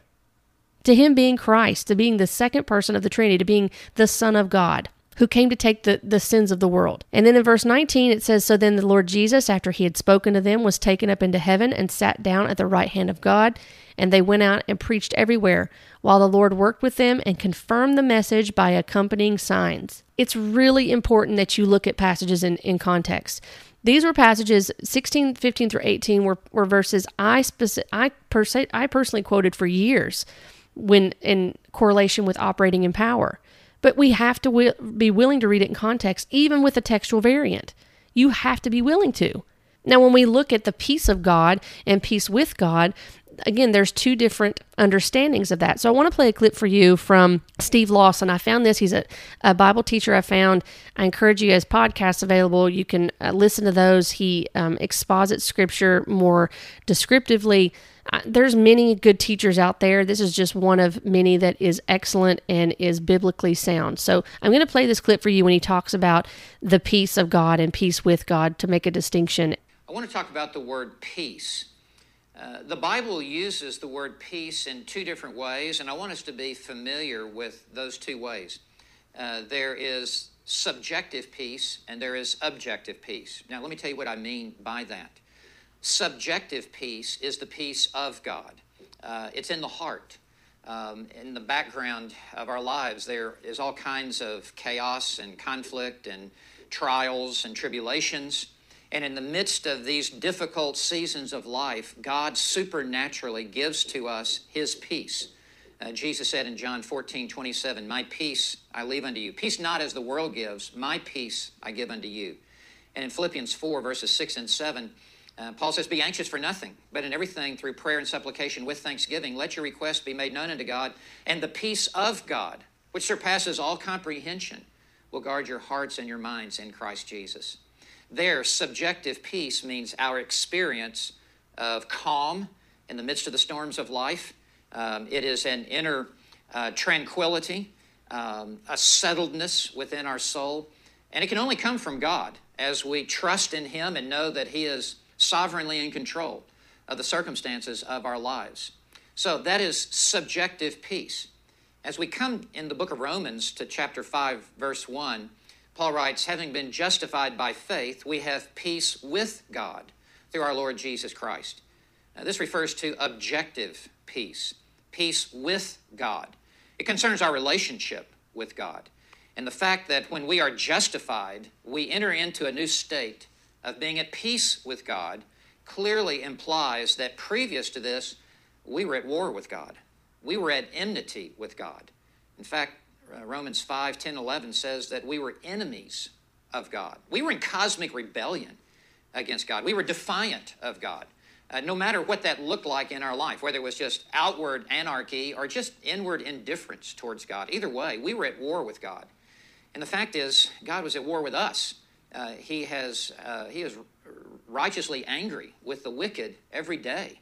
to him being Christ, to being the second person of the Trinity, to being the Son of God who came to take the, the sins of the world. And then in verse 19, it says, So then the Lord Jesus, after he had spoken to them, was taken up into heaven and sat down at the right hand of God. And they went out and preached everywhere, while the Lord worked with them and confirmed the message by accompanying signs. It's really important that you look at passages in, in context. These were passages 16, 15 through 18 were, were verses I, speci- I, pers- I personally quoted for years when in correlation with operating in power. But we have to be willing to read it in context, even with a textual variant. You have to be willing to. Now, when we look at the peace of God and peace with God, again, there's two different understandings of that. So I want to play a clip for you from Steve Lawson. I found this. He's a, a Bible teacher I found. I encourage you as podcasts available. You can uh, listen to those. He um, exposits scripture more descriptively there's many good teachers out there. This is just one of many that is excellent and is biblically sound. So I'm going to play this clip for you when he talks about the peace of God and peace with God to make a distinction. I want to talk about the word peace. Uh, the Bible uses the word peace in two different ways, and I want us to be familiar with those two ways. Uh, there is subjective peace and there is objective peace. Now, let me tell you what I mean by that. Subjective peace is the peace of God, uh, it's in the heart. Um, in the background of our lives, there is all kinds of chaos and conflict and trials and tribulations. And in the midst of these difficult seasons of life, God supernaturally gives to us His peace. Uh, Jesus said in John 14, 27, My peace I leave unto you. Peace not as the world gives, my peace I give unto you. And in Philippians 4, verses 6 and 7, uh, Paul says, Be anxious for nothing, but in everything through prayer and supplication with thanksgiving, let your requests be made known unto God, and the peace of God, which surpasses all comprehension, will guard your hearts and your minds in Christ Jesus. There, subjective peace means our experience of calm in the midst of the storms of life. Um, it is an inner uh, tranquility, um, a settledness within our soul, and it can only come from God as we trust in Him and know that He is sovereignly in control of the circumstances of our lives. So that is subjective peace. As we come in the book of Romans to chapter 5, verse 1, Paul writes, Having been justified by faith, we have peace with God through our Lord Jesus Christ. Now, this refers to objective peace, peace with God. It concerns our relationship with God and the fact that when we are justified, we enter into a new state of being at peace with God clearly implies that previous to this, we were at war with God. We were at enmity with God. In fact, uh, Romans 5 10, 11 says that we were enemies of God. We were in cosmic rebellion against God. We were defiant of God. Uh, no matter what that looked like in our life, whether it was just outward anarchy or just inward indifference towards God, either way, we were at war with God. And the fact is, God was at war with us. Uh, he, has, uh, he is righteously angry with the wicked every day.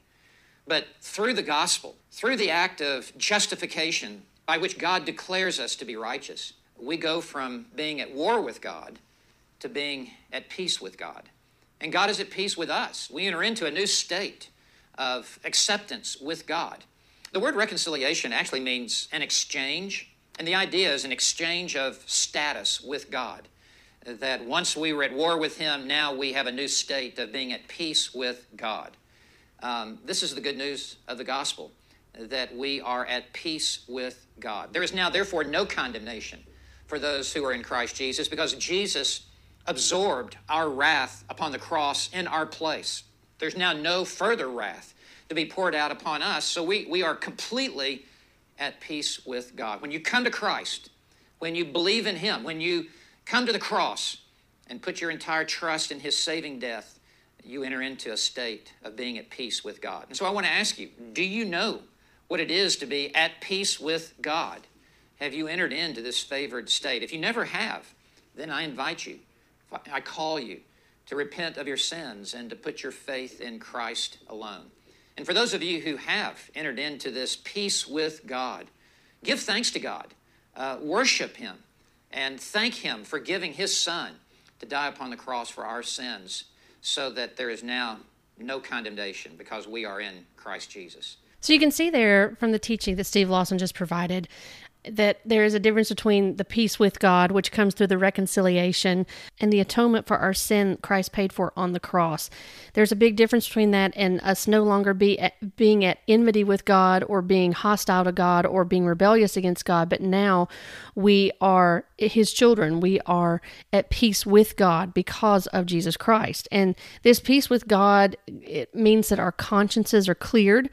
But through the gospel, through the act of justification by which God declares us to be righteous, we go from being at war with God to being at peace with God. And God is at peace with us. We enter into a new state of acceptance with God. The word reconciliation actually means an exchange, and the idea is an exchange of status with God that once we were at war with Him, now we have a new state of being at peace with God. Um, this is the good news of the gospel that we are at peace with God. There is now, therefore, no condemnation for those who are in Christ Jesus because Jesus absorbed our wrath upon the cross in our place. There's now no further wrath to be poured out upon us, so we, we are completely at peace with God. When you come to Christ, when you believe in Him, when you come to the cross and put your entire trust in his saving death, you enter into a state of being at peace with God. And so I want to ask you do you know what it is to be at peace with God? Have you entered into this favored state? If you never have, then I invite you, I call you to repent of your sins and to put your faith in Christ alone. And for those of you who have entered into this peace with God, give thanks to God, uh, worship Him and thank Him for giving His Son to die upon the cross for our sins so that there is now no condemnation because we are in Christ Jesus. So you can see there from the teaching that Steve Lawson just provided that there is a difference between the peace with God, which comes through the reconciliation, and the atonement for our sin Christ paid for on the cross. There's a big difference between that and us no longer be at, being at enmity with God or being hostile to God or being rebellious against God, but now we are His children. We are at peace with God because of Jesus Christ. And this peace with God, it means that our consciences are cleared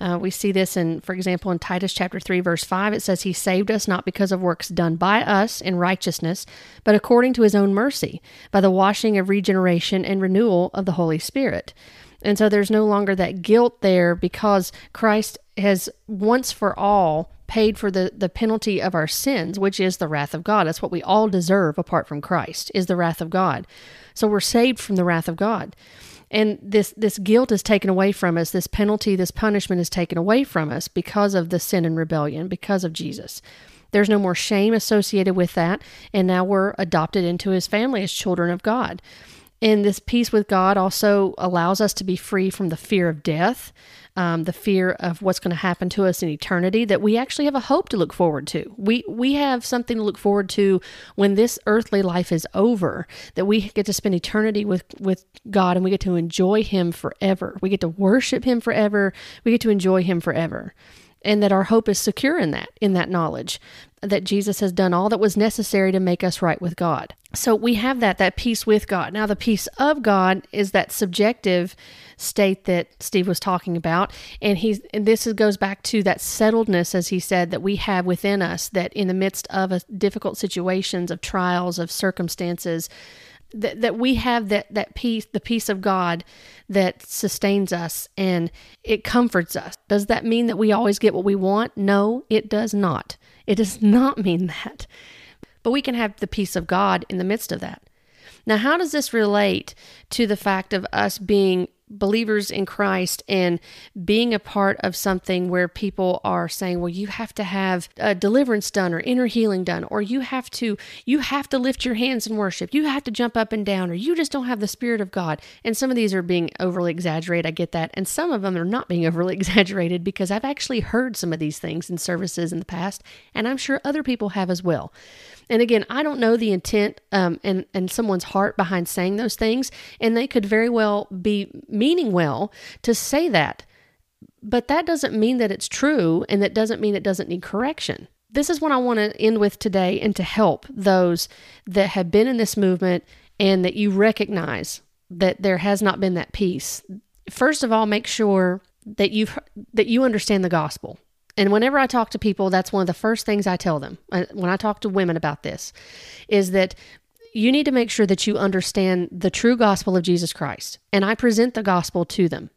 uh, we see this in, for example, in Titus chapter 3, verse 5. It says, He saved us not because of works done by us in righteousness, but according to His own mercy, by the washing of regeneration and renewal of the Holy Spirit. And so there's no longer that guilt there because Christ has once for all paid for the, the penalty of our sins, which is the wrath of God. That's what we all deserve apart from Christ, is the wrath of God. So we're saved from the wrath of God. And this this guilt is taken away from us. This penalty, this punishment is taken away from us because of the sin and rebellion, because of Jesus. There's no more shame associated with that, and now we're adopted into his family as children of God. And this peace with God also allows us to be free from the fear of death, um, the fear of what's going to happen to us in eternity. That we actually have a hope to look forward to. We we have something to look forward to when this earthly life is over. That we get to spend eternity with with God, and we get to enjoy Him forever. We get to worship Him forever. We get to enjoy Him forever and that our hope is secure in that in that knowledge that Jesus has done all that was necessary to make us right with God. So we have that that peace with God. Now the peace of God is that subjective state that Steve was talking about and he's and this is, goes back to that settledness as he said that we have within us that in the midst of a difficult situations of trials of circumstances that, that we have that that peace the peace of god that sustains us and it comforts us. Does that mean that we always get what we want? No it does not. It does (laughs) not mean that. But we can have the peace of god in the midst of that. Now how does this relate to the fact of us being believers in Christ and being a part of something where people are saying, well, you have to have a deliverance done or inner healing done, or you have to, you have to lift your hands in worship. You have to jump up and down, or you just don't have the spirit of God. And some of these are being overly exaggerated. I get that. And some of them are not being (laughs) overly exaggerated because I've actually heard some of these things in services in the past, and I'm sure other people have as well. And again, I don't know the intent um, and and someone's heart behind saying those things, and they could very well be meaning well to say that, but that doesn't mean that it's true, and that doesn't mean it doesn't need correction. This is what I want to end with today, and to help those that have been in this movement and that you recognize that there has not been that peace. First of all, make sure that you that you understand the gospel and whenever I talk to people, that's one of the first things I tell them uh, when I talk to women about this is that you need to make sure that you understand the true gospel of Jesus Christ. And I present the gospel to them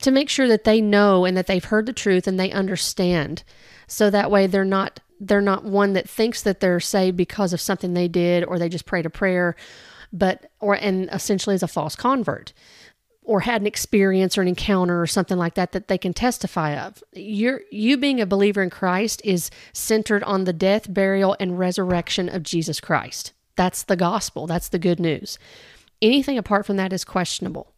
to make sure that they know and that they've heard the truth and they understand. So that way they're not they're not one that thinks that they're saved because of something they did or they just prayed a prayer, but or and essentially is a false convert or had an experience or an encounter or something like that that they can testify of. You're, you being a believer in Christ is centered on the death, burial, and resurrection of Jesus Christ. That's the gospel. That's the good news. Anything apart from that is questionable.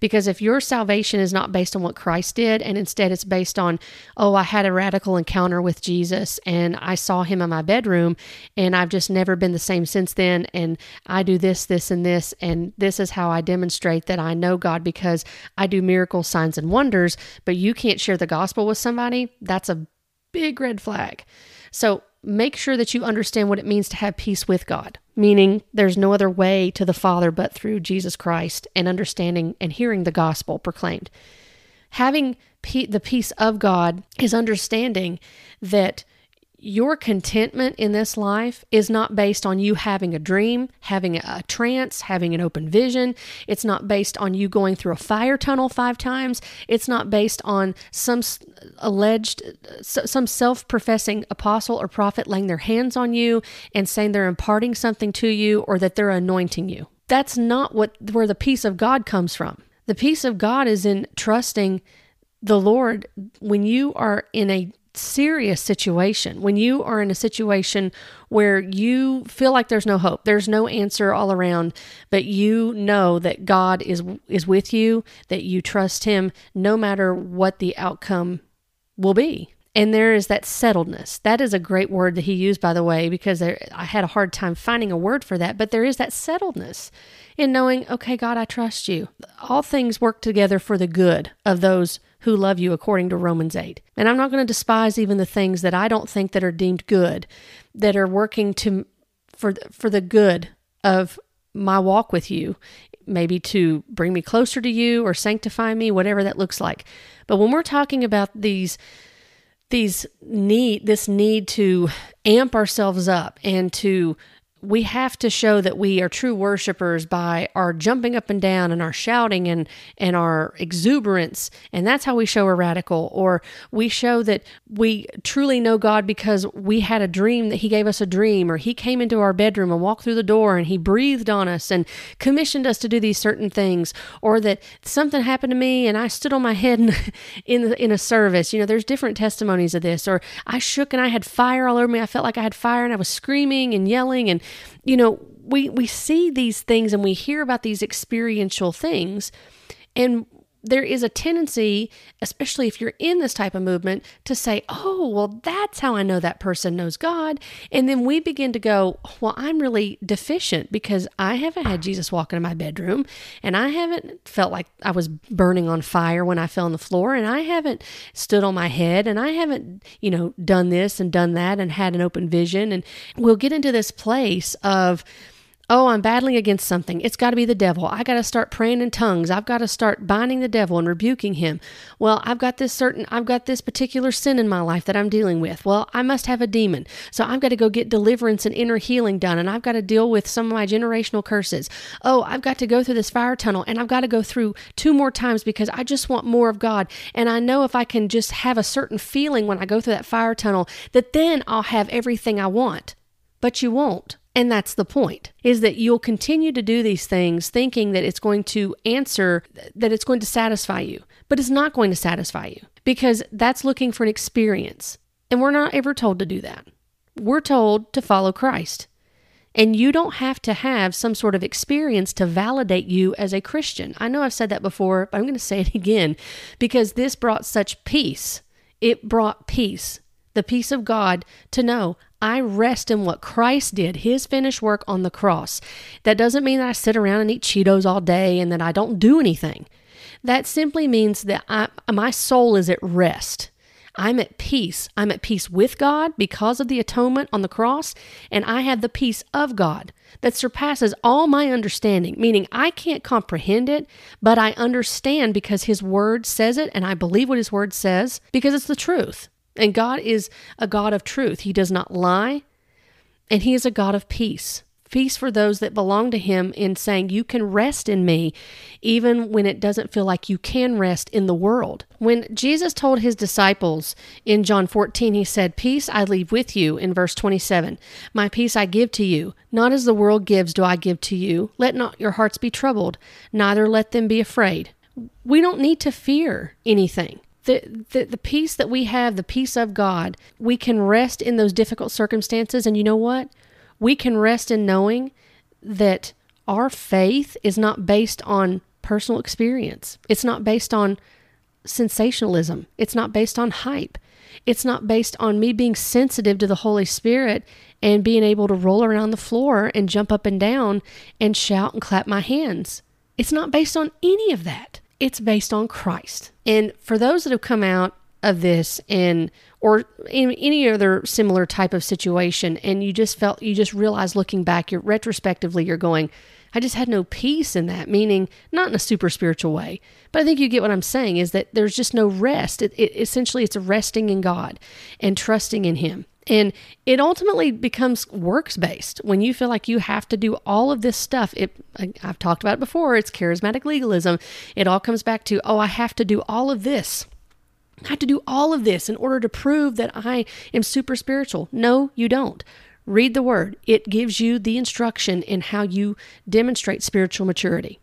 Because if your salvation is not based on what Christ did, and instead it's based on, oh, I had a radical encounter with Jesus and I saw him in my bedroom and I've just never been the same since then, and I do this, this, and this, and this is how I demonstrate that I know God because I do miracles, signs, and wonders, but you can't share the gospel with somebody, that's a big red flag. So make sure that you understand what it means to have peace with God, meaning there's no other way to the Father but through Jesus Christ and understanding and hearing the gospel proclaimed. Having the peace of God is understanding that your contentment in this life is not based on you having a dream, having a trance, having an open vision. It's not based on you going through a fire tunnel five times. It's not based on some alleged, some self professing apostle or prophet laying their hands on you and saying they're imparting something to you or that they're anointing you. That's not what where the peace of God comes from. The peace of God is in trusting the Lord when you are in a serious situation, when you are in a situation where you feel like there's no hope, there's no answer all around, but you know that God is is with you, that you trust him no matter what the outcome will be. And there is that settledness. That is a great word that he used, by the way, because there, I had a hard time finding a word for that. But there is that settledness in knowing, okay, God, I trust you. All things work together for the good of those who love you according to Romans 8. And I'm not going to despise even the things that I don't think that are deemed good that are working to for for the good of my walk with you, maybe to bring me closer to you or sanctify me, whatever that looks like. But when we're talking about these these need this need to amp ourselves up and to we have to show that we are true worshipers by our jumping up and down and our shouting and and our exuberance and that's how we show we're radical. Or we show that we truly know God because we had a dream that he gave us a dream or he came into our bedroom and walked through the door and he breathed on us and commissioned us to do these certain things or that something happened to me and I stood on my head (laughs) in in, in a service. You know there's different testimonies of this. Or I shook and I had fire all over me. I felt like I had fire and I was screaming and yelling and you know, we we see these things and we hear about these experiential things and there is a tendency, especially if you're in this type of movement, to say, Oh, well, that's how I know that person knows God. And then we begin to go, Well, I'm really deficient because I haven't had Jesus walk into my bedroom and I haven't felt like I was burning on fire when I fell on the floor and I haven't stood on my head and I haven't, you know, done this and done that and had an open vision. And we'll get into this place of, Oh, I'm battling against something. It's got to be the devil. I got to start praying in tongues. I've got to start binding the devil and rebuking him. Well, I've got this certain, I've got this particular sin in my life that I'm dealing with. Well, I must have a demon. So I've got to go get deliverance and inner healing done. And I've got to deal with some of my generational curses. Oh, I've got to go through this fire tunnel and I've got to go through two more times because I just want more of God. And I know if I can just have a certain feeling when I go through that fire tunnel, that then I'll have everything I want. But you won't. And that's the point is that you'll continue to do these things thinking that it's going to answer, that it's going to satisfy you, but it's not going to satisfy you because that's looking for an experience. And we're not ever told to do that. We're told to follow Christ. And you don't have to have some sort of experience to validate you as a Christian. I know I've said that before, but I'm going to say it (laughs) again because this brought such peace. It brought peace, the peace of God to know I rest in what Christ did, his finished work on the cross. That doesn't mean that I sit around and eat Cheetos all day and that I don't do anything. That simply means that I, my soul is at rest. I'm at peace. I'm at peace with God because of the atonement on the cross, and I have the peace of God that surpasses all my understanding, meaning I can't comprehend it, but I understand because His Word says it, and I believe what His Word says because it's the truth. And God is a God of truth. He does not lie, and He is a God of peace. Peace for those that belong to Him in saying, You can rest in me, even when it doesn't feel like you can rest in the world. When Jesus told His disciples in John 14, He said, Peace I leave with you, in verse 27. My peace I give to you. Not as the world gives, do I give to you. Let not your hearts be troubled, neither let them be afraid. We don't need to fear anything the, the, the peace that we have, the peace of God, we can rest in those difficult circumstances. And you know what? We can rest in knowing that our faith is not based on personal experience. It's not based on sensationalism. It's not based on hype. It's not based on me being sensitive to the Holy Spirit and being able to roll around the floor and jump up and down and shout and clap my hands. It's not based on any of that it's based on Christ. And for those that have come out of this and or in any other similar type of situation and you just felt you just realize looking back you're retrospectively you're going I just had no peace in that meaning not in a super spiritual way. But I think you get what I'm saying is that there's just no rest. It, it essentially it's resting in God and trusting in him and it ultimately becomes works based when you feel like you have to do all of this stuff. It, I've talked about it before, it's charismatic legalism. It all comes back to, oh, I have to do all of this. I have to do all of this in order to prove that I am super spiritual. No, you don't. Read the word, it gives you the instruction in how you demonstrate spiritual maturity,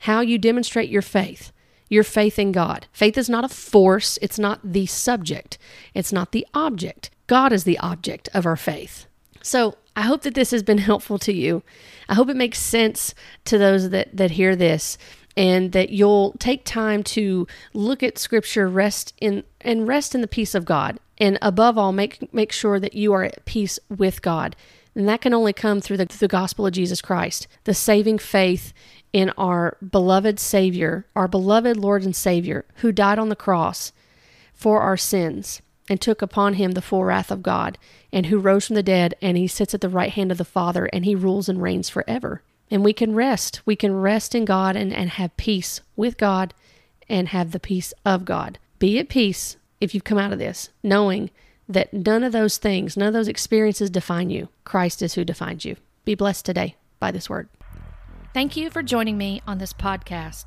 how you demonstrate your faith your faith in God. Faith is not a force, it's not the subject, it's not the object. God is the object of our faith. So I hope that this has been (laughs) helpful to you. I hope it makes sense to those that, that hear this and that you'll take time to look at scripture rest in and rest in the peace of God and above all make make sure that you are at peace with God and that can only come through the, the gospel of Jesus Christ the saving faith in our beloved savior our beloved Lord and Savior who died on the cross for our sins and took upon him the full wrath of God, and who rose from the dead, and he sits at the right hand of the Father, and he rules and reigns forever. And we can rest. We can rest in God and, and have peace with God and have the peace of God. Be at peace if you've come out of this, knowing that none of those things, none of those experiences define you. Christ is who defines you. Be blessed today by this word. Thank you for joining me on this podcast.